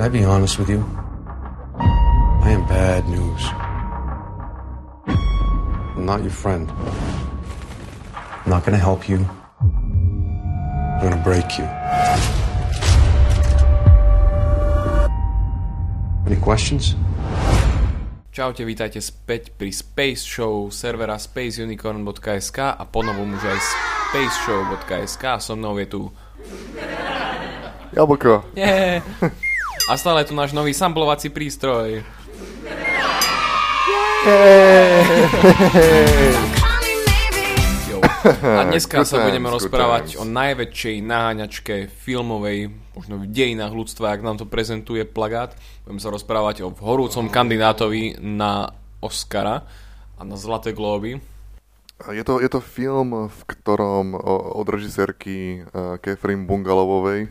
Can I be honest with you? I am bad news. I'm not your friend. I'm not gonna help you. I'm gonna break you. Any questions? Čaute, vítajte späť pri Space Show servera spaceunicorn.sk a ponovom už aj spaceshow.sk a so mnou je tu... Jablko. Yeah. A stále je tu náš nový samplovací prístroj. Jo. A dneska sa budeme rozprávať o najväčšej naháňačke filmovej, možno v dejinách ľudstva, ak nám to prezentuje plagát. Budeme sa rozprávať o horúcom kandidátovi na Oscara a na Zlaté glóby. Je to, je to film, v ktorom od režisérky uh, Catherine Bungalovovej,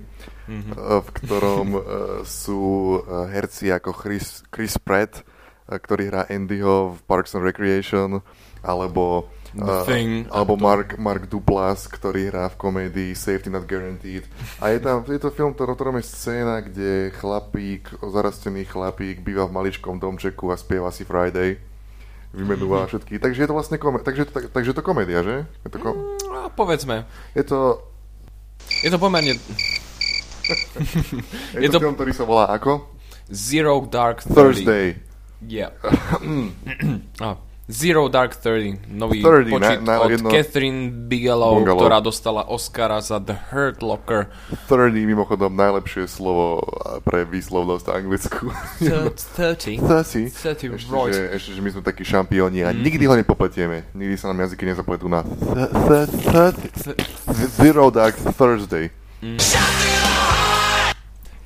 Mhm. uh, v ktorom uh, sú uh, herci ako Chris, Chris Pratt, ktorý hrá Andyho v Parks and Recreation, alebo, The Thing. alebo Mark, Mark Duplass, ktorý hrá v komédii Safety Not Guaranteed. A je tam je to film, ktorom je scéna, kde chlapík, zarastený chlapík býva v maličkom domčeku a spieva si Friday vymenúva všetky. Takže je to vlastne komé- takže, tak, takže to komédia, že? Je to, ko- No, povedzme, je to, je to pomerne je Je to, to- film, ktorý sa volá ako? Zero Dark 30. Thursday. Yeah. ah, Zero Dark 30, nový 30, počet na- na od jedno- Catherine Bigelow, Bungalow. ktorá dostala Oscara za The Hurt Locker. 30, mimochodom, najlepšie slovo pre výslovnosť Anglicku. 30. 30. 30, Ešte, right. že, ešte, že my sme takí šampióni a nikdy ho nepopletieme. Nikdy sa nám jazyky nezapletú na Zero Dark Thursday.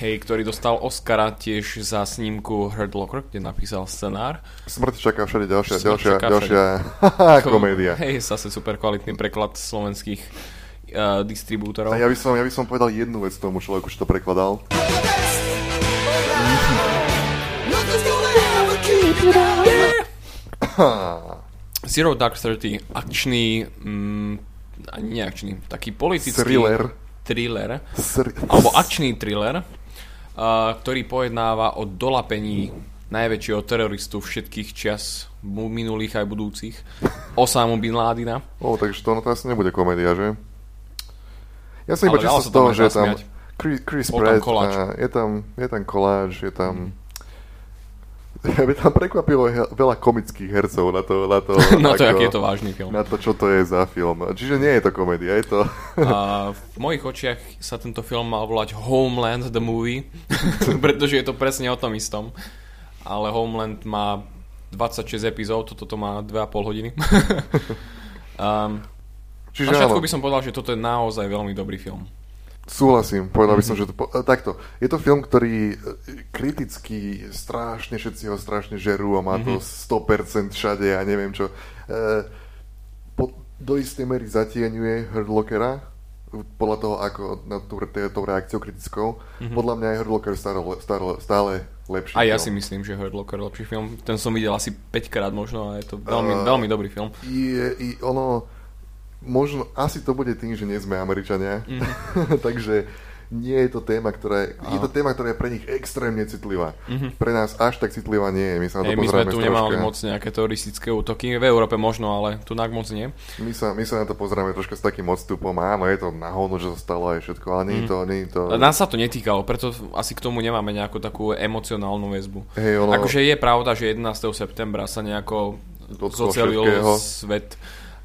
Hej, ktorý dostal Oscara tiež za snímku Hurt Locker, kde napísal scenár. Smrť čaká všade ďalšia, Smrť ďalšia, ďalšia komédia. Hej, zase super kvalitný preklad slovenských uh, distribútorov. A ja by, som, ja by som povedal jednu vec tomu človeku, čo to prekladal. Zero Dark Thirty, akčný, mm, ani neakčný, taký politický Thriller. thriller, Sr- alebo akčný thriller, ktorý pojednáva o dolapení najväčšieho teroristu všetkých čias, mu- minulých aj budúcich, Osamu Bin Ládina. O, takže to, no, to asi nebude komédia, že? Ja som iba čisto z toho, že je tam. Chris, Chris Bol tam Pratt, koláč. je tam, je tam koláč, je tam... Mňa tam prekvapilo veľa komických hercov na to, na to, Na to, ako- aký je to vážny film. na to, čo to je za film. Čiže nie je to komédia, je to... A v mojich očiach sa tento film mal volať Homeland the Movie, pretože je to presne o tom istom. Ale Homeland má 26 epizód, toto to má 2,5 hodiny. um, Čiže na všetko by som povedal, že toto je naozaj veľmi dobrý film. Súhlasím, povedal by som, Mhm. že to... Po, e, takto, je to film, ktorý e, kriticky strašne, všetci ho strašne žerú a má to Mhm. 100% všade a neviem čo. E, po, do istej mery zatieňuje Hurt Lockera, podľa toho, ako na tú, tou reakciou kritickou. Podľa mňa je Hurt Locker stále, stále, stále lepší A ja si film. myslím, že Hurt Locker je lepší film. Ten som videl asi 5 krát možno a je to veľmi, A- veľmi dobrý film. Je, i ono, možno, asi to bude tým, že nie sme Američania, Mhm. takže nie je to téma, ktorá je, je to téma, ktorá je pre nich extrémne citlivá. Pre nás až tak citlivá nie je, my sa na to Hej, my sme tu troška, nemali moc nejaké teroristické útoky. V Európe možno, ale tu nak moc nie. my, sa, my sa na to pozeráme troška s takým odstupom, áno, je to na hovno, že sa stalo aj všetko, ale nie je to, nie to... Nás sa to netýkalo, preto asi k tomu nemáme nejakú takú emocionálnu väzbu. Hej, ono- Akože je pravda, že 11. septembra sa nejako všetkého. svet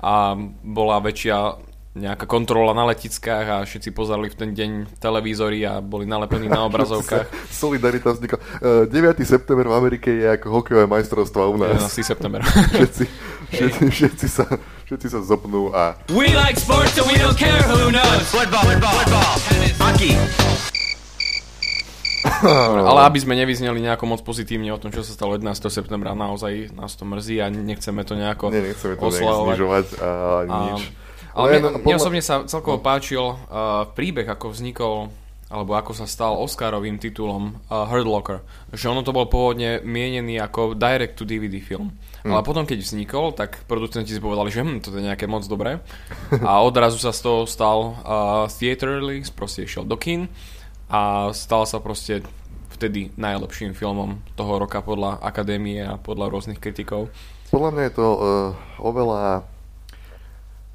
a bola väčšia nejaká kontrola na letiskách a všetci pozerali v ten deň televízory a boli nalepení na obrazovkách. Solidarita vznikla. Uh, 9. september v Amerike je ako hokejové majstrovstvá u 11. nás. september. Všetci, všetci, všetci, sa, všetci sa zopnú a We like sports and we don't care who knows. Football, football, football. Hockey. Ale aby sme nevyzneli nejako moc pozitívne o tom, čo sa stalo 11. septembra, naozaj nás to mrzí a nechceme to nejako Nie, nechceme to nejak znižovať a A, nič. ale Len mne, mne podľa- osobne sa celkovo páčil uh, príbeh, ako vznikol alebo ako sa stal Oscarovým titulom uh, Hurt Locker. Že ono to bol pôvodne mienený ako direct to DVD film. Hm. Ale potom, keď vznikol, tak producenti si povedali, že hm, to je nejaké moc dobré. A odrazu sa z toho stal uh, theater release, proste išiel do kin a stal sa proste vtedy najlepším filmom toho roka podľa akadémie a podľa rôznych kritikov. Podľa mňa je to uh, oveľa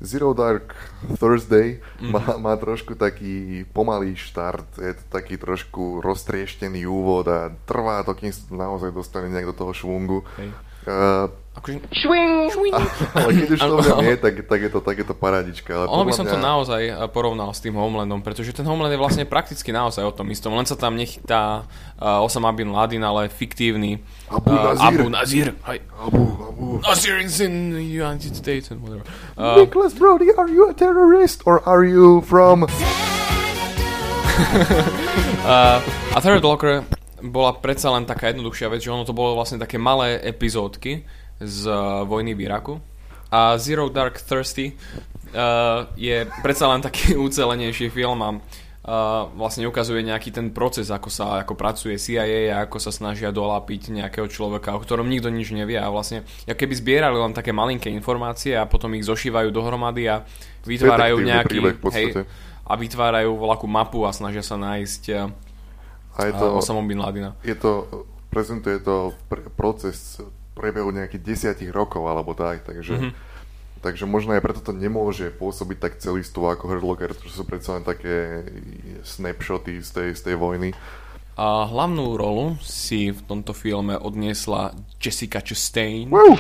Zero Dark Thursday Mhm. má, má trošku taký pomalý štart, je to taký trošku roztrieštený úvod a trvá to, kým sa naozaj dostane nejak do toho švungu. Hej. Uh, Akože, ale keď už to ňom je, tak, tak, je to, tak je to paradička. Ale Ono by som to naozaj eh, porovnal s tým Homelandom, pretože ten Homeland je vlastne prakticky naozaj o tom istom, len sa tam nechytá uh, Osama Bin Laden, ale fiktívny Abu eh, Nazir. Abu Nazir. Hej. Abu, Abu. Nazir is in the United States and whatever. Uh, Nicholas Brody, are you a terrorist or are you from... a Third Locker bola predsa len taká jednoduchšia vec, že ono to bolo vlastne také malé epizódky z uh, vojny v Iraku. A Zero Dark Thirsty uh, je predsa len taký ucelenejší film a uh, vlastne ukazuje nejaký ten proces, ako sa ako pracuje CIA a ako sa snažia dolápiť nejakého človeka, o ktorom nikto nič nevie a vlastne ako keby zbierali len také malinké informácie a potom ich zošívajú dohromady a vytvárajú nejaký príbeh podstate. a vytvárajú voľakú mapu a snažia sa nájsť A je to... Osama Bin Ladena. je to, prezentuje to pr- proces priebehu nejakých desiatich rokov alebo tak, takže, Mhm. mm-hmm. takže možno aj preto to nemôže pôsobiť tak celisto ako Hurt Locker, to sú predsa len také snapshoty z tej, z tej vojny. A hlavnú rolu si v tomto filme odniesla Jessica Chastain, Wow!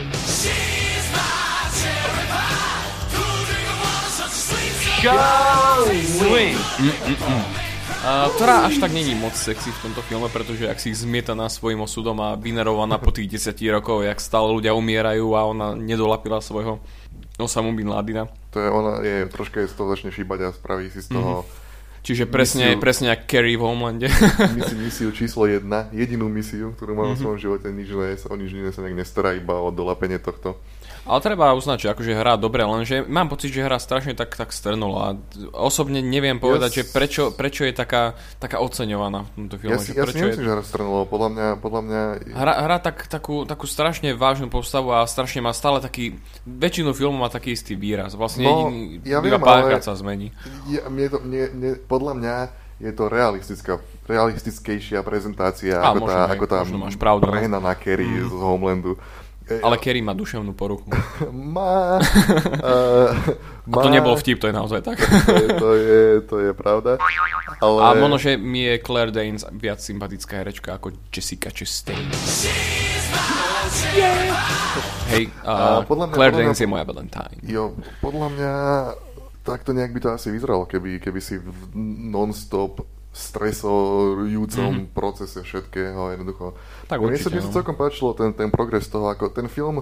a, ktorá až tak není moc sexy v tomto filme, pretože ak si zmietaná svojim osudom a vynerovaná po tých 10 rokov, jak stále ľudia umierajú a ona nedolapila svojho Osamu Bin Ladina. To je, ona je, troška je z toho začne šíbať a spraví si z toho Čiže presne, Misiu. presne jak Carrie v Homelande. misiu, misiu číslo jedna, jedinú misiu, ktorú má mm-hmm. v svojom živote, nič iné, o nič iné sa nejak nestará, iba o dolapenie tohto. Ale treba uznať, že akože hrá dobre, lenže mám pocit, že hra strašne tak, tak strnula. Osobne neviem povedať, Ja že prečo, prečo je taká, taká oceňovaná v tomto filme. Ja si, že ja si prečo nemyslím, je... že hra strnilo, podľa mňa, podľa mňa Hra, hra tak, takú, takú strašne vážnu postavu a strašne má stále taký, väčšinu filmu má taký istý výraz. Vlastne No, jediný, ja iba párkrát ale- sa zmení. Ja, mne to, mne, mne, podľa mňa je to realistická, realistickejšia prezentácia Á, ako, možno tá, aj, ako tá možno máš pravdu, no. prehnaná Kerry mm. z Homelandu. E, Ale Kerry má duševnú poruchu. Má, uh, A to nebol vtip, to je naozaj tak. To je, to je, to je pravda. Ale... A možno, že mi je Claire Danes viac sympatická herečka ako Jessica Chastain. Hej, uh, A podľa mňa- Claire podľa mňa- Danes je moja Valentine. Jo, podľa mňa takto nejak by to asi vyzeralo, keby, keby si v non-stop stresujúcom mm-hmm. procese všetkého jednoducho. Tak Mne určite, sa, mne sa no. celkom páčilo ten, ten progres toho, ako ten film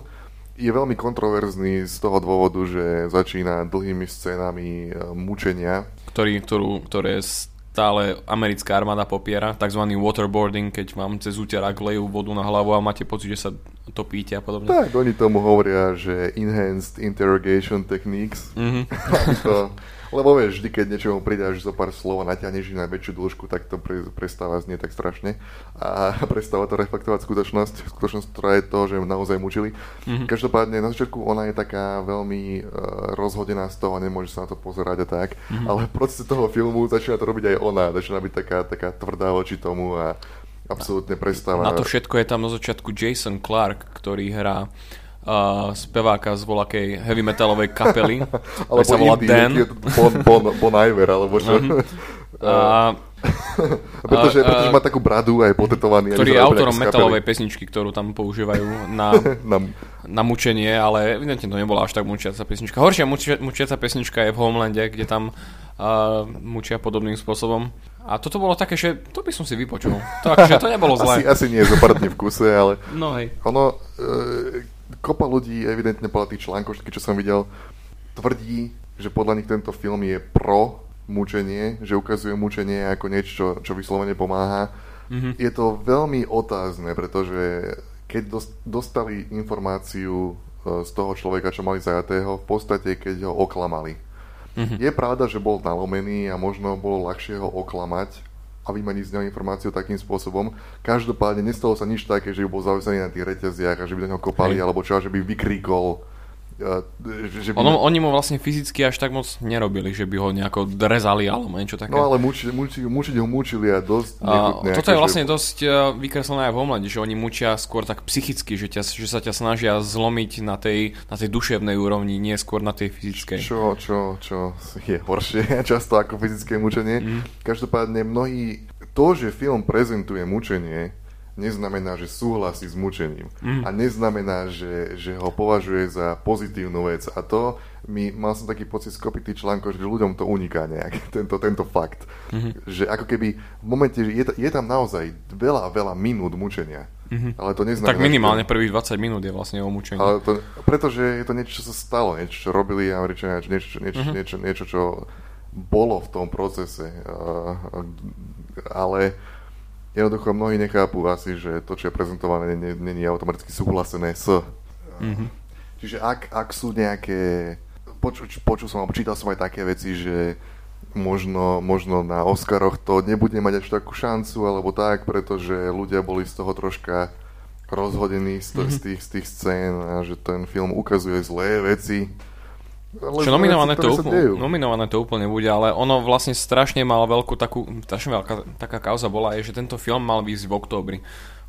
je veľmi kontroverzný z toho dôvodu, že začína dlhými scénami e, mučenia. ktorý, ktorú, ktoré stále americká armáda popiera, tzv. waterboarding, keď vám cez úterák lejú vodu na hlavu a máte pocit, že sa topíte a podobne. Tak, oni tomu hovoria, že enhanced interrogation techniques. Mhm. To, lebo vieš, vždy, keď niečomu pridáš zo pár slov a natiahneš na väčšiu dĺžku, tak to pre, prestáva znieť tak strašne. A prestáva to reflektovať skutočnosť, skutočnosť, ktorá je to, že naozaj mučili. Mm-hmm. Každopádne, na začiatku ona je taká veľmi uh, rozhodená z toho, nemôže sa na to pozerať a tak. Mm-hmm. Ale v procese toho filmu začína to robiť aj ona. Začína byť taká, taká tvrdá voči tomu a absolútne prestáva. Na to všetko je tam na začiatku Jason Clark, ktorý hrá uh, speváka z volakej heavy metalovej kapely, ktorý sa volá indie, Dan. je to Bon, bon, bon Iver, alebo čo. A, pretože, a- pretože má takú bradu a je potetovaný. ktorý je autorom metalovej pesničky, ktorú tam používajú na, Na, na mučenie, ale evidentne to nebola až tak mučiaca pesnička. Horšia mučia, mučiaca pesnička je v Homelande, kde tam uh, mučia podobným spôsobom. A toto bolo také, že to by som si vypočul. To, akože, to nebolo asi, zlé. asi nie je zopartne v kuse, ale No hej. ono, e, kopa ľudí, evidentne podľa tých článkov, všetky, čo som videl, tvrdí, že podľa nich tento film je pro mučenie, že ukazuje mučenie ako niečo, čo, čo vyslovene pomáha. Mhm. Je to veľmi otázne, pretože keď dos- dostali informáciu e, z toho človeka, čo mali zajatého, v podstate keď ho oklamali. Mhm. Je pravda, že bol nalomený a možno bolo ľahšie ho oklamať a vymeniť z neho informáciu takým spôsobom. Každopádne nestalo sa nič také, že by bol zavesený na tých reťaziach a že by do neho kopali, Hej. alebo čo, že by vykríkol. E, že- že by... Ono, oni mu vlastne fyzicky až tak moc nerobili, že by ho nejako drezali alebo niečo také. No ale muči, muči, mučiť ho mučili a dosť A nechutne, toto je vlastne dosť uh, vykreslené aj v Homlande, že oni mučia skôr tak psychicky, že, ťa, že sa ťa snažia zlomiť na tej, na tej duševnej úrovni, nie skôr na tej fyzickej. Čo, čo, čo je horšie často ako fyzické mučenie. Mm. Každopádne mnohí, to, že film prezentuje mučenie, neznamená, že súhlasí s mučením. Mm. A neznamená, že, že ho považuje za pozitívnu vec. A to, mi, mal som taký pocit tých článkov, že ľuďom to uniká nejak, tento, tento fakt. Mm-hmm. Že ako keby v momente, že je, je tam naozaj veľa, veľa minút mučenia. Mm-hmm. Ale to neznamená... Tak že to- minimálne prvých 20 minút je vlastne o mučení. ale to, pretože je to niečo, čo sa stalo, niečo, čo robili Američania, niečo, niečo, uh-huh. niečo, niečo, čo bolo v tom procese. Uh, ale jednoducho mnohí nechápu asi, že to, čo je prezentované, není automaticky súhlasené s. Uh-huh. Čiže ak, ak sú nejaké... Poču, počul som, alebo čítal som aj také veci, že možno, možno na Oscaroch to nebude mať až takú šancu, alebo tak, pretože ľudia boli z toho troška rozhodení z, to, Mhm. z, tých, z tých scén a že ten film ukazuje zlé veci. Čo nominované veci, to, úplne, nominované to úplne bude, ale ono vlastne strašne mal veľkú takú, strašne veľká taká kauza bola, je, že tento film mal výjsť v októbri.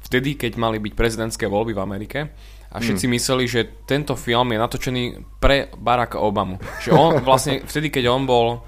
Vtedy, keď mali byť prezidentské voľby v Amerike a všetci Hmm. mysleli, že tento film je natočený pre Baracka Obamu. Že on vlastne, vtedy, keď on bol,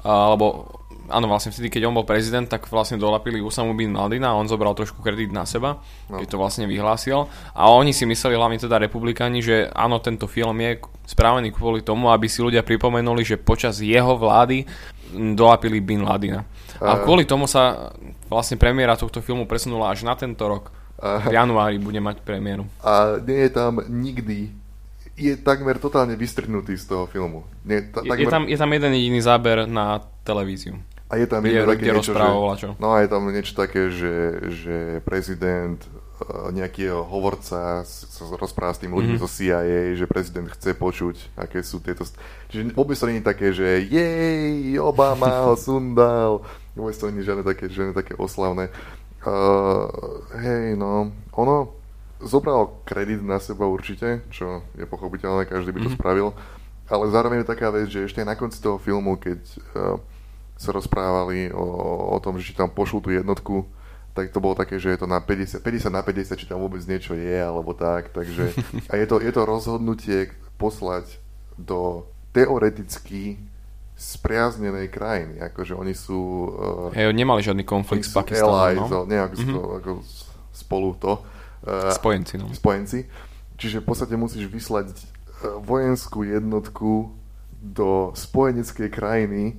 alebo áno, vlastne vtedy, keď on bol prezident, tak vlastne dolapili Usamu Bin Ladina a on zobral trošku kredit na seba, No. keď to vlastne vyhlásil. A oni si mysleli, hlavne teda republikáni, že áno, tento film je správený kvôli tomu, aby si ľudia pripomenuli, že počas jeho vlády dolapili Bin Ladina. A kvôli tomu sa vlastne premiéra tohto filmu presunula až na tento rok. V januári bude mať premiéru. A nie je tam nikdy je takmer totálne vystrhnutý z toho filmu. Nie, ta, Je, je, tam, je tam jeden jediný záber na televíziu. A je tam jedno také niečo, že, čo. no a je tam niečo také, že, že prezident eh, nejaký jeho hovorca s- sa rozpráva s tým ľuďmi mm-hmm. zo CIA, že prezident chce počuť, aké sú tieto... st- Čiže vôbec to nie je také, že jej, Obama ho sundal. Vôbec to nie je žiadne také, žiadne také oslavné. Uh, hej, no, ono zobral kredit na seba určite, čo je pochopiteľné, každý by to Mhm. spravil, ale zároveň je taká vec, že ešte aj na konci toho filmu, keď uh, sa rozprávali o, o tom, že či tam pošlú tú jednotku, tak to bolo také, že je to na 50, 50 na 50, či tam vôbec niečo je, alebo tak, takže a je to, je to rozhodnutie poslať do teoreticky spriaznenej krajiny, akože oni sú uh, Hej, nemali žiadny konflikt s Pakistanom. allies, No? nejak mm-hmm. to, ako s- spolu to. Uh, Spojenci, no. spojenci. Čiže v podstate musíš vyslať eh, vojenskú jednotku do spojeneckej krajiny,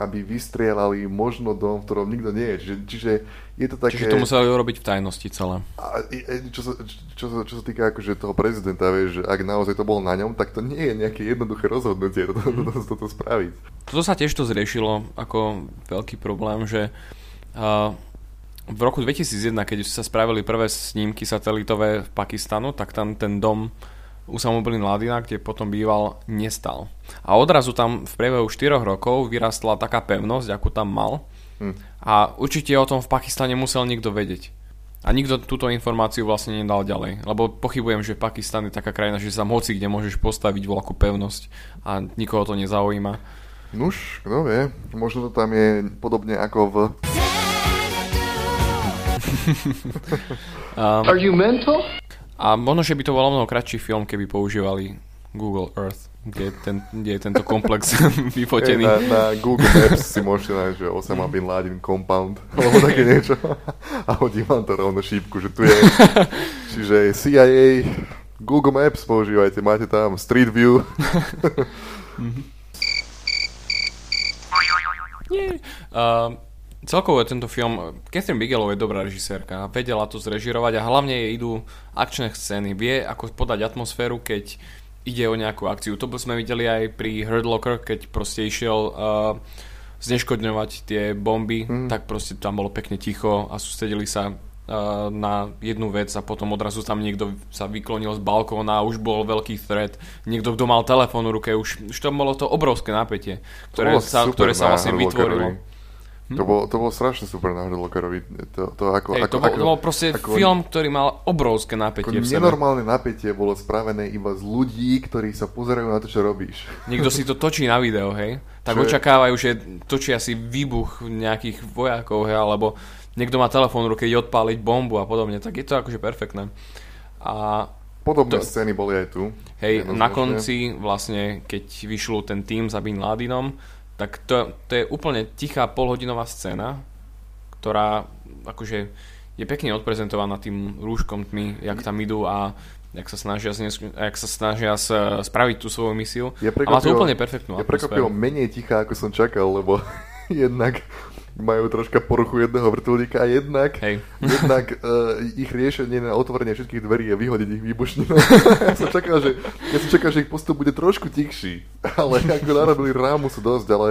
aby vystrielali možno dom, v ktorom nikto nie je. Čiže, čiže je to také... Čiže to museli urobiť v tajnosti celé. A, e, čo, sa, čo, sa, čo sa týka akože toho prezidenta, vieš, že ak naozaj to bolo na ňom, tak to nie je nejaké jednoduché rozhodnutie toto, toto, toto, toto spraviť. Toto sa tiež to zriešilo ako veľký problém, že uh, v roku 2001, keď sa spravili prvé snímky satelitové v Pakistanu, tak tam ten dom Usamu Bin Ladina, kde potom býval, nestal. A odrazu tam v priebehu 4 rokov vyrastla taká pevnosť, akú tam mal. Hm. A určite o tom v Pakistane musel niekto vedieť. A nikto túto informáciu vlastne nedal ďalej. Lebo pochybujem, že Pakistan je taká krajina, že sa hoci kde môžeš postaviť voľakú pevnosť a nikoho to nezaujíma. Nuž, kto vie, možno to tam je podobne ako v... Um, Are you mental? A možno, že by to bol o mnoho kratší film, keby používali Google Earth, kde je, ten, kde je tento komplex vyfotený. Na, na Google Maps si môžete nájsť, že Osama Bin Laden Compound, alebo také niečo. A hodí vám to rovno šípku, že tu je. Čiže CIA, Google Maps používajte, máte tam Street View. Uh, celkovo je tento film, Catherine Bigelow je dobrá režisérka, vedela to zrežirovať a hlavne jej idú akčné scény, vie ako podať atmosféru, keď ide o nejakú akciu. To sme videli aj pri Hurt Locker, keď proste išiel uh, zneškodňovať tie bomby, tak proste tam bolo pekne ticho a sústredili sa uh, na jednu vec a potom odrazu tam niekto sa vyklonil z balkóna a už bol veľký threat. Niekto, kto mal telefón v ruke, už, už to bolo to obrovské napätie, ktoré, sa, super ktoré sa vlastne vytvorilo. Lockerovi. To, bolo, to bolo strašne super na Hard Lockerovi. To, to, ako, Hej, ako, to, bol, ako, to bol proste ako, film, ktorý mal obrovské Ako napätie v sebe. nenormálne napätie bolo spravené iba z ľudí, ktorí sa pozerajú na to, čo robíš. Niekto si to točí na video, hej? Tak Čo je- očakávajú, že točí asi výbuch nejakých vojakov, hej? Alebo niekto má telefón v ruke, ide odpáliť bombu a podobne. Tak je to akože perfektné. A Podobné To- scény boli aj tu. hej, na konci vlastne, keď vyšlo ten tým za Bin Ladinom, tak to, to je úplne tichá polhodinová scéna, ktorá akože je pekne odprezentovaná tým rúškom tmy, jak tam idú a jak sa snažia, znes- jak sa snažia s, spraviť tú svoju misiu. Je a má to úplne perfektnú Je prekvapilo menej tichá, ako som čakal, lebo jednak majú troška poruchu jedného vrtulníka a jednak, Hej. jednak uh, ich riešenie na otvorenie všetkých dverí je vyhodiť ich výbušninou. ja, som čakal, že, ja som čakal, že ich postup bude trošku tichší, ale ako narobili rámu sú dosť, ale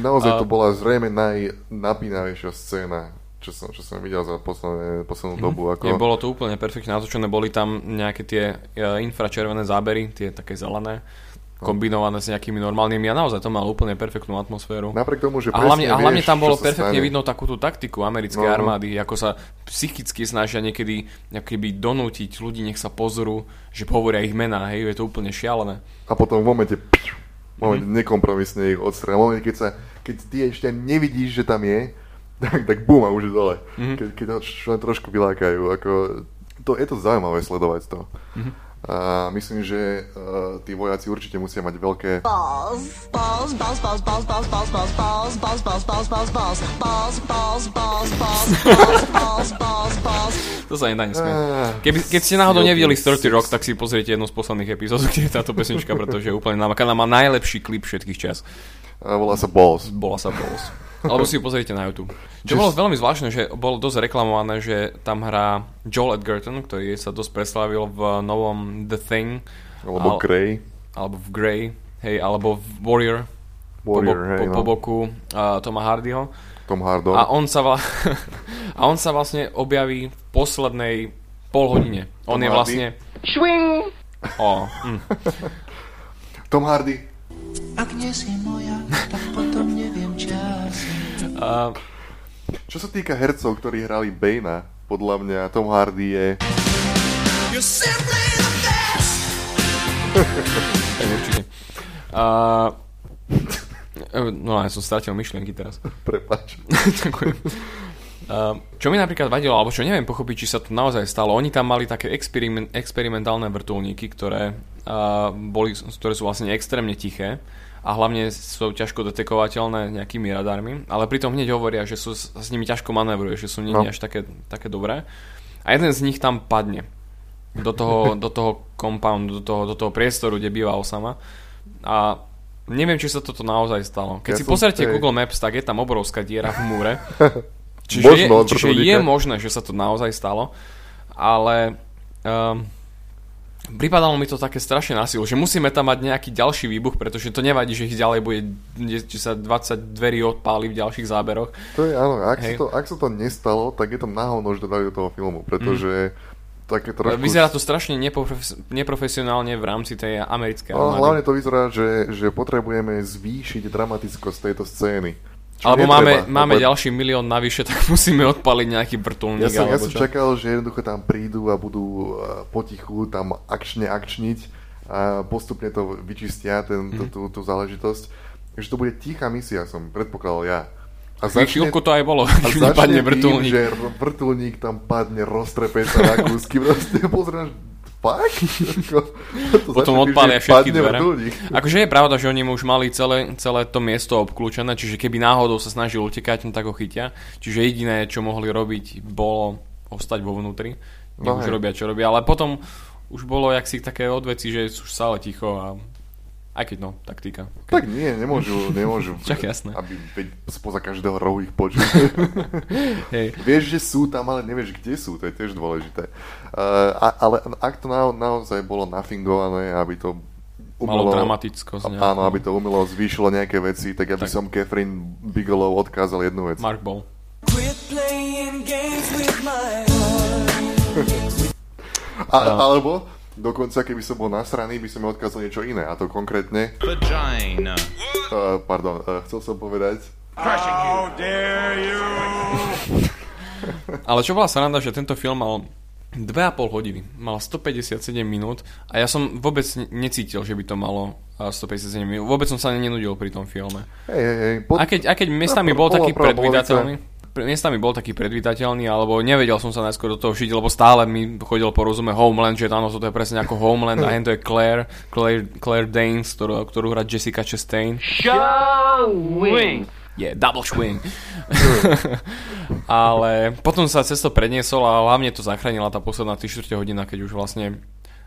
naozaj to bola zrejme najnapínavejšia scéna, čo som, čo som videl za posledné, poslednú dobu. Ako... Bolo to úplne perfektne natočené, boli tam nejaké tie e, infračervené zábery, tie také zelené, kombinované s nejakými normálnymi a naozaj to malo úplne perfektnú atmosféru. Napriek tomu, že A hlavne, a hlavne vieš, tam bolo perfektne stane. vidno takú tú taktiku americkej No. armády, ako sa psychicky snažia niekedy keby donútiť ľudí, nech sa pozorú, že hovoria ich mená, hej, je to úplne šialené. A potom v momente, v momente Mhm. nekompromisne ich odstrel. V momente, keď, sa, keď ty ešte nevidíš, že tam je, tak, tak bum a už je dole. Mhm. Keď, keď ho trošku vylákajú. Ako, to, je to zaujímavé sledovať to. Mhm. A myslím, že uh, tí vojaci určite musia mať veľké... To sa nedá nesmie. Keby, keď ste náhodou nevideli 30 Rock, tak si pozriete jednu z posledných epizód, kde je táto pesnička, pretože je úplne namakaná. Má najlepší klip všetkých čas. Volá sa Balls. Volá sa Balls. Alebo si ju pozrite na YouTube. Čo bolo veľmi zvláštne, že bolo dosť reklamované, že tam hrá Joel Edgerton, ktorý sa dosť preslávil v novom The Thing. Alebo Al- Grey. Alebo v Grey, hej, alebo v Warrior. Warrior, po, bo- hej, po, no. po boku uh, Toma Hardyho. Tom Hardon. A on sa, vla... a on sa vlastne objaví v poslednej pol hodine. On Tom je Hardy? vlastne... Swing! O, hm. Tom Hardy. Ak nie si moja, Uh, Čo sa týka hercov, ktorí hrali Bana, podľa mňa Tom Hardy je... Určite. Uh, no, ja som stratil myšlienky teraz. Prepač. Ďakujem. Čo mi napríklad vadilo, alebo čo neviem pochopiť, či sa to naozaj stalo, oni tam mali také experiment, experimentálne vrtulníky, ktoré, uh, boli, ktoré sú vlastne extrémne tiché a hlavne sú ťažko detekovateľné nejakými radármi, ale pritom hneď hovoria, že sú, s nimi ťažko manévruje, že sú nie No. až také, také dobré. A jeden z nich tam padne do toho, do toho compoundu, do toho, do toho priestoru, kde býva Osama. A neviem, či sa toto naozaj stalo. Keď Ja si pozrite hej. Google Maps, tak je tam obrovská diera v múre. Čiže, Možno je, čiže je možné, že sa to naozaj stalo, ale um, pripadalo mi to také strašne na silu, že musíme tam mať nejaký ďalší výbuch, pretože to nevadí, že ich ďalej bude, že sa 20 dverí odpáli v ďalších záberoch. To je áno, ak, sa Hej. to, ak sa to nestalo, tak je to náhodno, že to dali do toho filmu, pretože také trošku... Vyzerá to strašne neprofes- neprofesionálne v rámci tej americkej No, hlavne to vyzerá, že, že potrebujeme zvýšiť dramatickosť tejto scény. Čo Alebo máme, máme lebo ďalší milión navyše, tak musíme odpaliť nejaký vrtulník. Ja som, ja som čo. čakal, že jednoducho tam prídu a budú uh, potichu tam akčne akčniť a postupne to vyčistia, ten, Mhm. tú, tú, tú záležitosť. Že to bude tichá misia, som predpokladal ja. A Chvíľku to aj bolo, a začne vrtulník. Tým, že vrtulník tam padne, roztrepe sa na kúsky, proste pozrieš, fakt? Potom odpália všetky dvere. Akože je pravda, že oni už mali celé, celé to miesto obklúčené, čiže keby náhodou sa snažil utekať, no tak ho chytia. Čiže jediné, čo mohli robiť, bolo ostať vo vnútri. Nech No už hej. robia, čo robia. Ale potom už bolo jak si také odveci, že sú stále ticho a aj keď no, taktika. Tak nie, nemôžu, nemôžu. Však jasné. Aby veď spoza každého rohu ich počuť. Hej. vieš, že sú tam, ale nevieš, kde sú, to je tiež dôležité. Uh, a, ale ak to na, naozaj bolo nafingované, aby to umelo- dramatickosť. a- nejakú. Áno, aby to umelo zvýšilo nejaké veci, tak ja by Tak. som Catherine Bigelow odkázal jednu vec. Mark Ball. A, alebo dokonca, keby som bol nasraný, by som mi odkázal niečo iné. A to konkrétne... Vagina. Uh, pardon, uh, chcel som povedať... Ale čo bola sranda, že tento film mal 2,5 hodiny. Mal 157 minút a ja som vôbec ne- necítil, že by to malo a, 157 minút. Vôbec som sa nenudil pri tom filme. Hej, hej, hej. Pod... A keď, a keď miestami No, bol bola taký predvydateľný, pre- miestami bol taký predvydateľný, alebo nevedel som sa najskôr do toho všiť, lebo stále mi chodil porozumieť Homeland, že áno, toto je presne ako Homeland a hen to je Claire, Claire, Claire Danes, ktorú, ktorú hrá Jessica Chastain. Je, yeah, double swing. Ale potom sa cez to predniesol a hlavne to zachránila tá posledná 3 4 hodina, keď už vlastne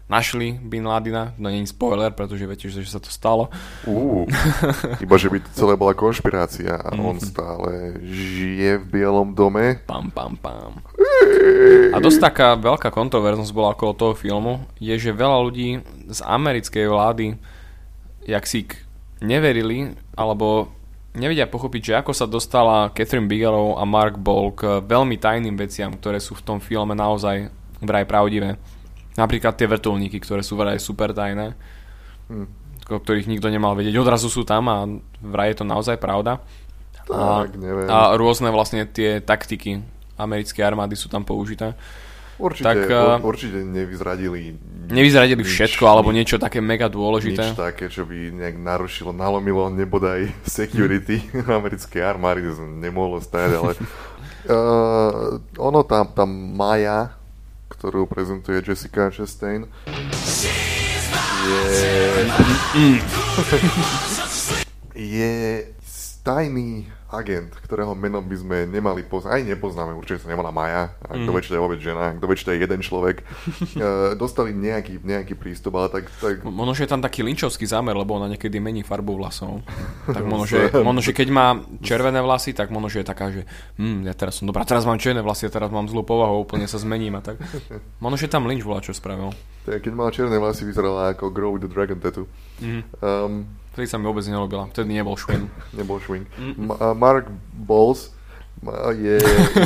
našli Bin Ladina. No nie je spoiler, pretože viete, že sa to stalo. Uh, iba, že by to celé bola konšpirácia a on Mhm. stále žije v Bielom dome. Pam, pam, pam. A dosť taká veľká kontroverznosť bola okolo toho filmu, je, že veľa ľudí z americkej vlády jak si neverili, alebo nevedia pochopiť, že ako sa dostala Catherine Bigelow a Mark Ball k veľmi tajným veciam, ktoré sú v tom filme naozaj vraj pravdivé. Napríklad tie vrtulníky, ktoré sú vraj super tajné, o ktorých nikto nemal vedieť. Odrazu sú tam a vraj je to naozaj pravda. A, Tak, neviem. a rôzne vlastne tie taktiky americkej armády sú tam použité. Určite, tak, ur, uh, určite nevyzradili Nevyzradili nič- všetko, alebo niečo také mega dôležité. nič také, čo by nejak narušilo, nalomilo nebodaj security americkej armády, to nemohlo stať, ale uh, ono tam, tam Maja, ktorú prezentuje Jessica Chastain, je, je tajný agent, ktorého meno by sme nemali poznať, aj nepoznáme, určite sa nevolá Maja, a kto vie, to je vôbec žena, kto vie, je jeden človek, uh, dostali nejaký, nejaký prístup, ale tak, tak Možno, je tam taký linčovský zámer, lebo ona niekedy mení farbu vlasov. Tak možno, že, možno, že keď má červené vlasy, tak možno, že je taká, že hm, ja teraz som dobrá, teraz mám červené vlasy, a teraz mám zlú povahu, úplne sa zmením a tak. Možno, že tam Lynch volá, čo spravil. Tak keď mala čierne vlasy, vyzerala ako Grow with the Dragon Tattoo. Mhm. Um, Vtedy sa mi vôbec nelobila, vtedy nebol švin. nebol Schwing. Ma- a Mark ma- je,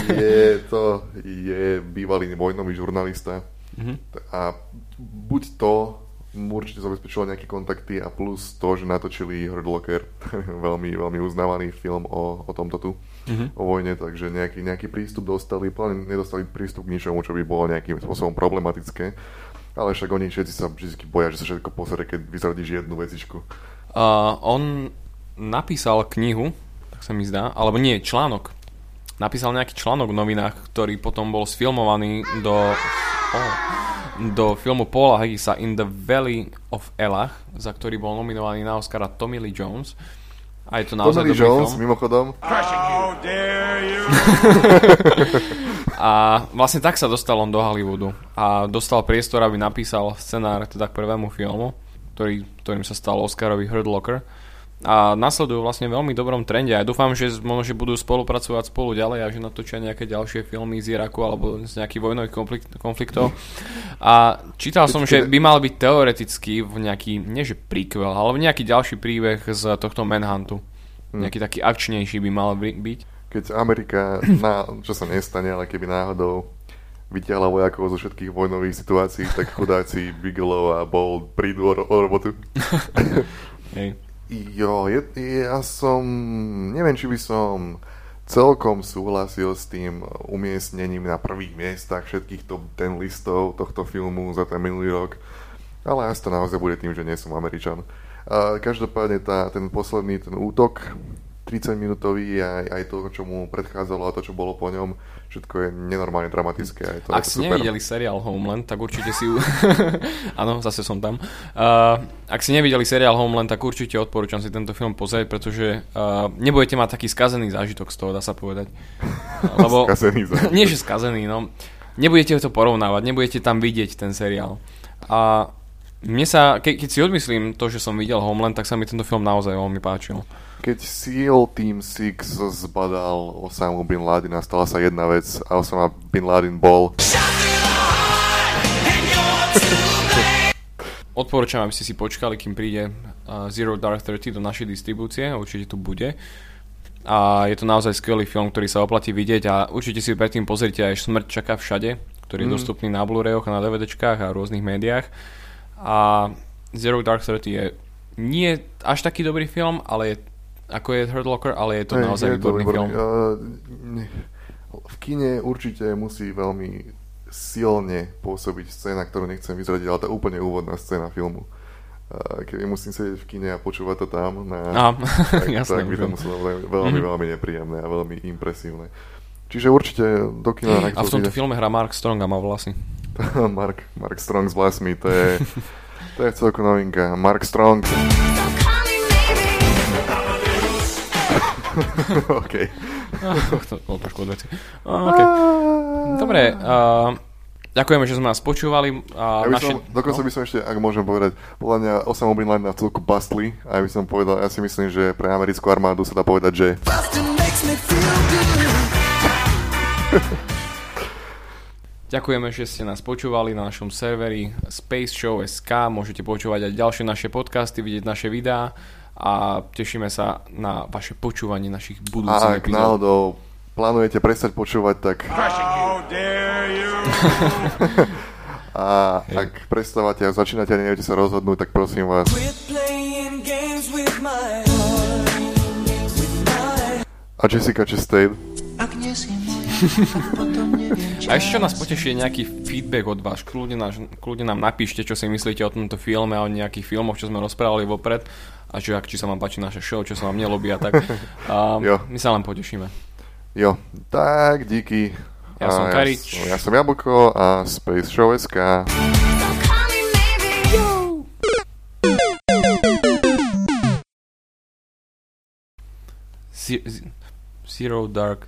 je to je bývalý vojnový žurnalista Mhm. a buď to mu určite zabezpečilo nejaké kontakty a plus to, že natočili Hurt Locker, veľmi, veľmi uznávaný film o, o tomto tu, Mhm. o vojne, takže nejaký, nejaký prístup dostali, plne nedostali prístup k ničomu, čo by bolo nejakým spôsobom problematické, ale však oni všetci sa vždy boja, že sa všetko posere, keď vyzradíš jednu vecičku. Uh, on napísal knihu, tak sa mi zdá, alebo nie, článok. Napísal nejaký článok v novinách, ktorý potom bol sfilmovaný do, oh, do filmu Paula Haggisa In the Valley of Elah, za ktorý bol nominovaný na Oscara Tommy Lee Jones. A je to naozaj Tommy Lee Jones, film. mimochodom, A vlastne tak sa dostal on do Hollywoodu. A dostal priestor, aby napísal scenár teda k prvému filmu, ktorý, ktorým sa stal Oscarový Hurt Locker. A nasledujú vlastne veľmi dobrom trende. A dúfam, že možno, že budú spolupracovať spolu ďalej a že natočia nejaké ďalšie filmy z Iraku alebo z nejakých vojnových konflikt, konfliktov. A čítal som, že by mal byť teoreticky v nejaký, nie že prequel, ale v nejaký ďalší príbeh z tohto Manhuntu. Nejaký taký akčnejší by mal by- byť. Keď Amerika, na, čo sa nestane, ale keby náhodou vytiahla vojakov zo všetkých vojnových situácií, tak chudáci Bigelow a Bold prídu o, o robotu. Hej. Jo, je, ja som, neviem, či by som celkom súhlasil s tým umiestnením na prvých miestach všetkých top 10 listov tohto filmu za ten minulý rok, ale asi to naozaj bude tým, že nie som Američan. A každopádne tá, ten posledný, ten útok, 30 minútový, aj, aj to, čo mu predchádzalo a to, čo bolo po ňom, všetko je nenormálne dramatické. a Je to, Ak ste nevideli seriál Homeland, tak určite si... Áno, zase som tam. Uh, ak si nevideli seriál Homeland, tak určite odporúčam si tento film pozrieť, pretože uh, nebudete mať taký skazený zážitok z toho, dá sa povedať. Lebo... Skazený zážitok. Nie, že skazený, no. Nebudete to porovnávať, nebudete tam vidieť ten seriál. A mne sa, ke, keď si odmyslím to, že som videl Homeland, tak sa mi tento film naozaj veľmi páčil. Keď SEAL Team 6 zbadal Osamu Bin Ladena, stala sa jedna vec a Osama Bin Laden bol odporúčam, aby ste si počkali, kým príde uh, Zero Dark Thirty do našej distribúcie, určite tu bude. A je to naozaj skvelý film, ktorý sa oplatí vidieť a určite si predtým pozrite aj Smrť čaká všade, ktorý je Mm. dostupný na Blu-rayoch, na DVDčkách a rôznych médiách. A Zero Dark Thirty je nie až taký dobrý film, ale je, ako je Hurt Locker, ale je to Hej, naozaj je to výborný film. Uh, v kine určite musí veľmi silne pôsobiť scéna, ktorú nechcem vyzradiť, ale tá úplne úvodná scéna filmu. Uh, keď musím sedieť v kine a počúvať to tam, na, Aha, tak, jasné, tak by to muselo byť veľmi, Mhm. veľmi nepríjemné a veľmi impresívne. Čiže určite do kina A v tomto filme hrá Mark Strong a má vlasy. Mark, Mark Strong s vlasmi, to je, to je celkom novinka. Mark Strong. OK. to bolo trošku od veci. A, okay. Dobre, uh, ďakujeme, že sme nás počúvali. A Ja by naše... som, dokonca no? by som ešte, ak môžem povedať, podľa mňa Osama Bin Laden na celku bastli a ja by som povedal, ja si myslím, že pre americkú armádu sa dá povedať, že Ďakujeme, že ste nás počúvali na našom serveri Space Show SK. Môžete počúvať aj ďalšie naše podcasty, vidieť naše videá a tešíme sa na vaše počúvanie našich a budúcich ak epizód. náhodou plánujete prestať počúvať, tak... a ak prestávate a začínate a neviete sa rozhodnúť, tak prosím vás, a Jessica Chastain, Ak A ešte čo nás poteší je nejaký feedback od vás. Kľudne, náš, kľudne nám napíšte, čo si myslíte o tomto filme a o nejakých filmoch, čo sme rozprávali vopred a že, či sa vám páči naše show, čo sa vám nelobí a tak. A Jo. my sa len potešíme. jo, tak díky. Ja som A Karič. Ja, som Jablko a Space Show SK. Zero Dark